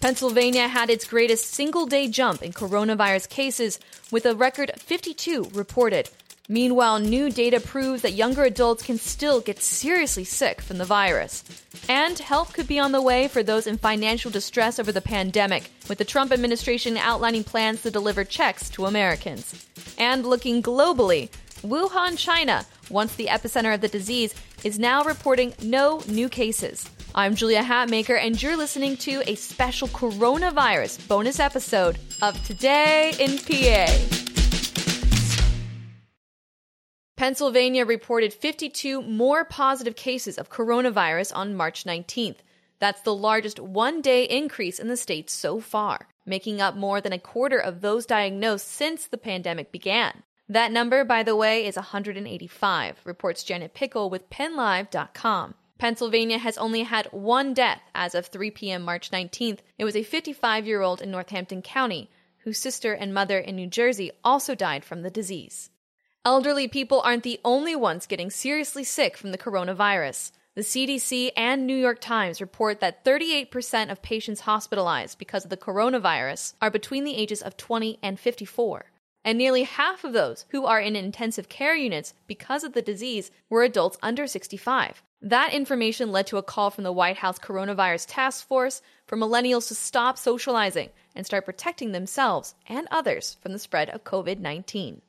Pennsylvania had its greatest single day jump in coronavirus cases, with a record 52 reported. Meanwhile, new data proves that younger adults can still get seriously sick from the virus. And help could be on the way for those in financial distress over the pandemic, with the Trump administration outlining plans to deliver checks to Americans. And looking globally, Wuhan, China, once the epicenter of the disease, is now reporting no new cases. I'm Julia Hatmaker, and you're listening to a special coronavirus bonus episode of Today in PA. Pennsylvania reported 52 more positive cases of coronavirus on March 19th. That's the largest one day increase in the state so far, making up more than a quarter of those diagnosed since the pandemic began. That number, by the way, is 185, reports Janet Pickle with PennLive.com. Pennsylvania has only had one death as of 3 p.m. March 19th. It was a 55 year old in Northampton County, whose sister and mother in New Jersey also died from the disease. Elderly people aren't the only ones getting seriously sick from the coronavirus. The CDC and New York Times report that 38% of patients hospitalized because of the coronavirus are between the ages of 20 and 54. And nearly half of those who are in intensive care units because of the disease were adults under 65. That information led to a call from the White House Coronavirus Task Force for millennials to stop socializing and start protecting themselves and others from the spread of COVID 19.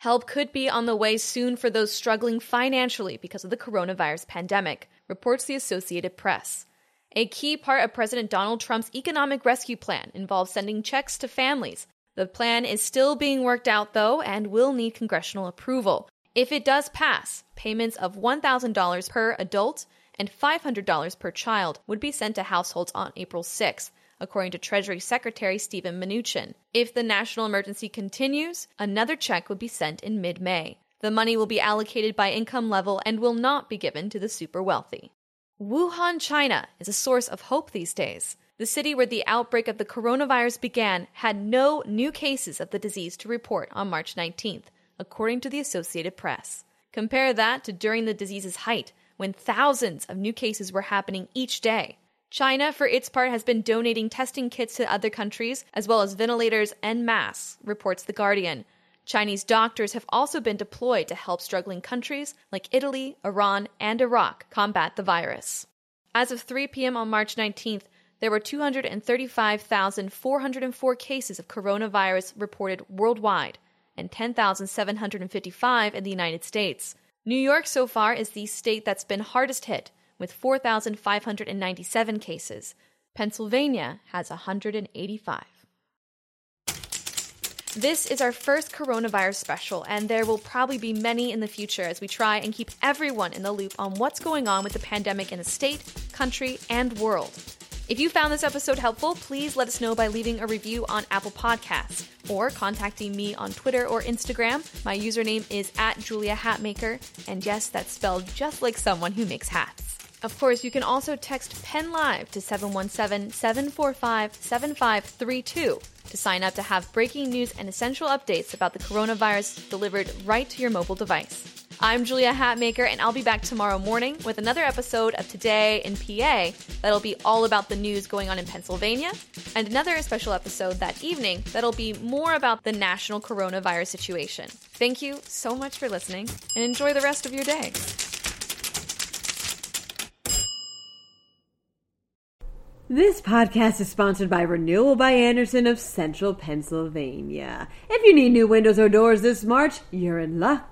Help could be on the way soon for those struggling financially because of the coronavirus pandemic, reports the Associated Press. A key part of President Donald Trump's economic rescue plan involves sending checks to families. The plan is still being worked out, though, and will need congressional approval. If it does pass, payments of $1,000 per adult and $500 per child would be sent to households on April 6th, according to Treasury Secretary Steven Mnuchin. If the national emergency continues, another check would be sent in mid May. The money will be allocated by income level and will not be given to the super wealthy. Wuhan, China is a source of hope these days. The city where the outbreak of the coronavirus began had no new cases of the disease to report on March 19th according to the Associated Press. Compare that to during the disease's height, when thousands of new cases were happening each day. China, for its part, has been donating testing kits to other countries, as well as ventilators and masks, reports The Guardian. Chinese doctors have also been deployed to help struggling countries like Italy, Iran, and Iraq combat the virus. As of 3 p.m. on March 19th, there were 235,404 cases of coronavirus reported worldwide, and 10,755 in the United States. New York so far is the state that's been hardest hit, with 4,597 cases. Pennsylvania has 185. This is our first coronavirus special, and there will probably be many in the future as we try and keep everyone in the loop on what's going on with the pandemic in the state, country, and world. If you found this episode helpful, please let us know by leaving a review on Apple Podcasts or contacting me on Twitter or Instagram. My username is at Julia Hatmaker, and yes, that's spelled just like someone who makes hats. Of course, you can also text Penn Live to 717 745 7532 to sign up to have breaking news and essential updates about the coronavirus delivered right to your mobile device. I'm Julia Hatmaker, and I'll be back tomorrow morning with another episode of Today in PA that'll be all about the news going on in Pennsylvania, and another special episode that evening that'll be more about the national coronavirus situation. Thank you so much for listening, and enjoy the rest of your day. This podcast is sponsored by Renewal by Andersen of Central Pennsylvania. If you need new windows or doors this March, you're in luck.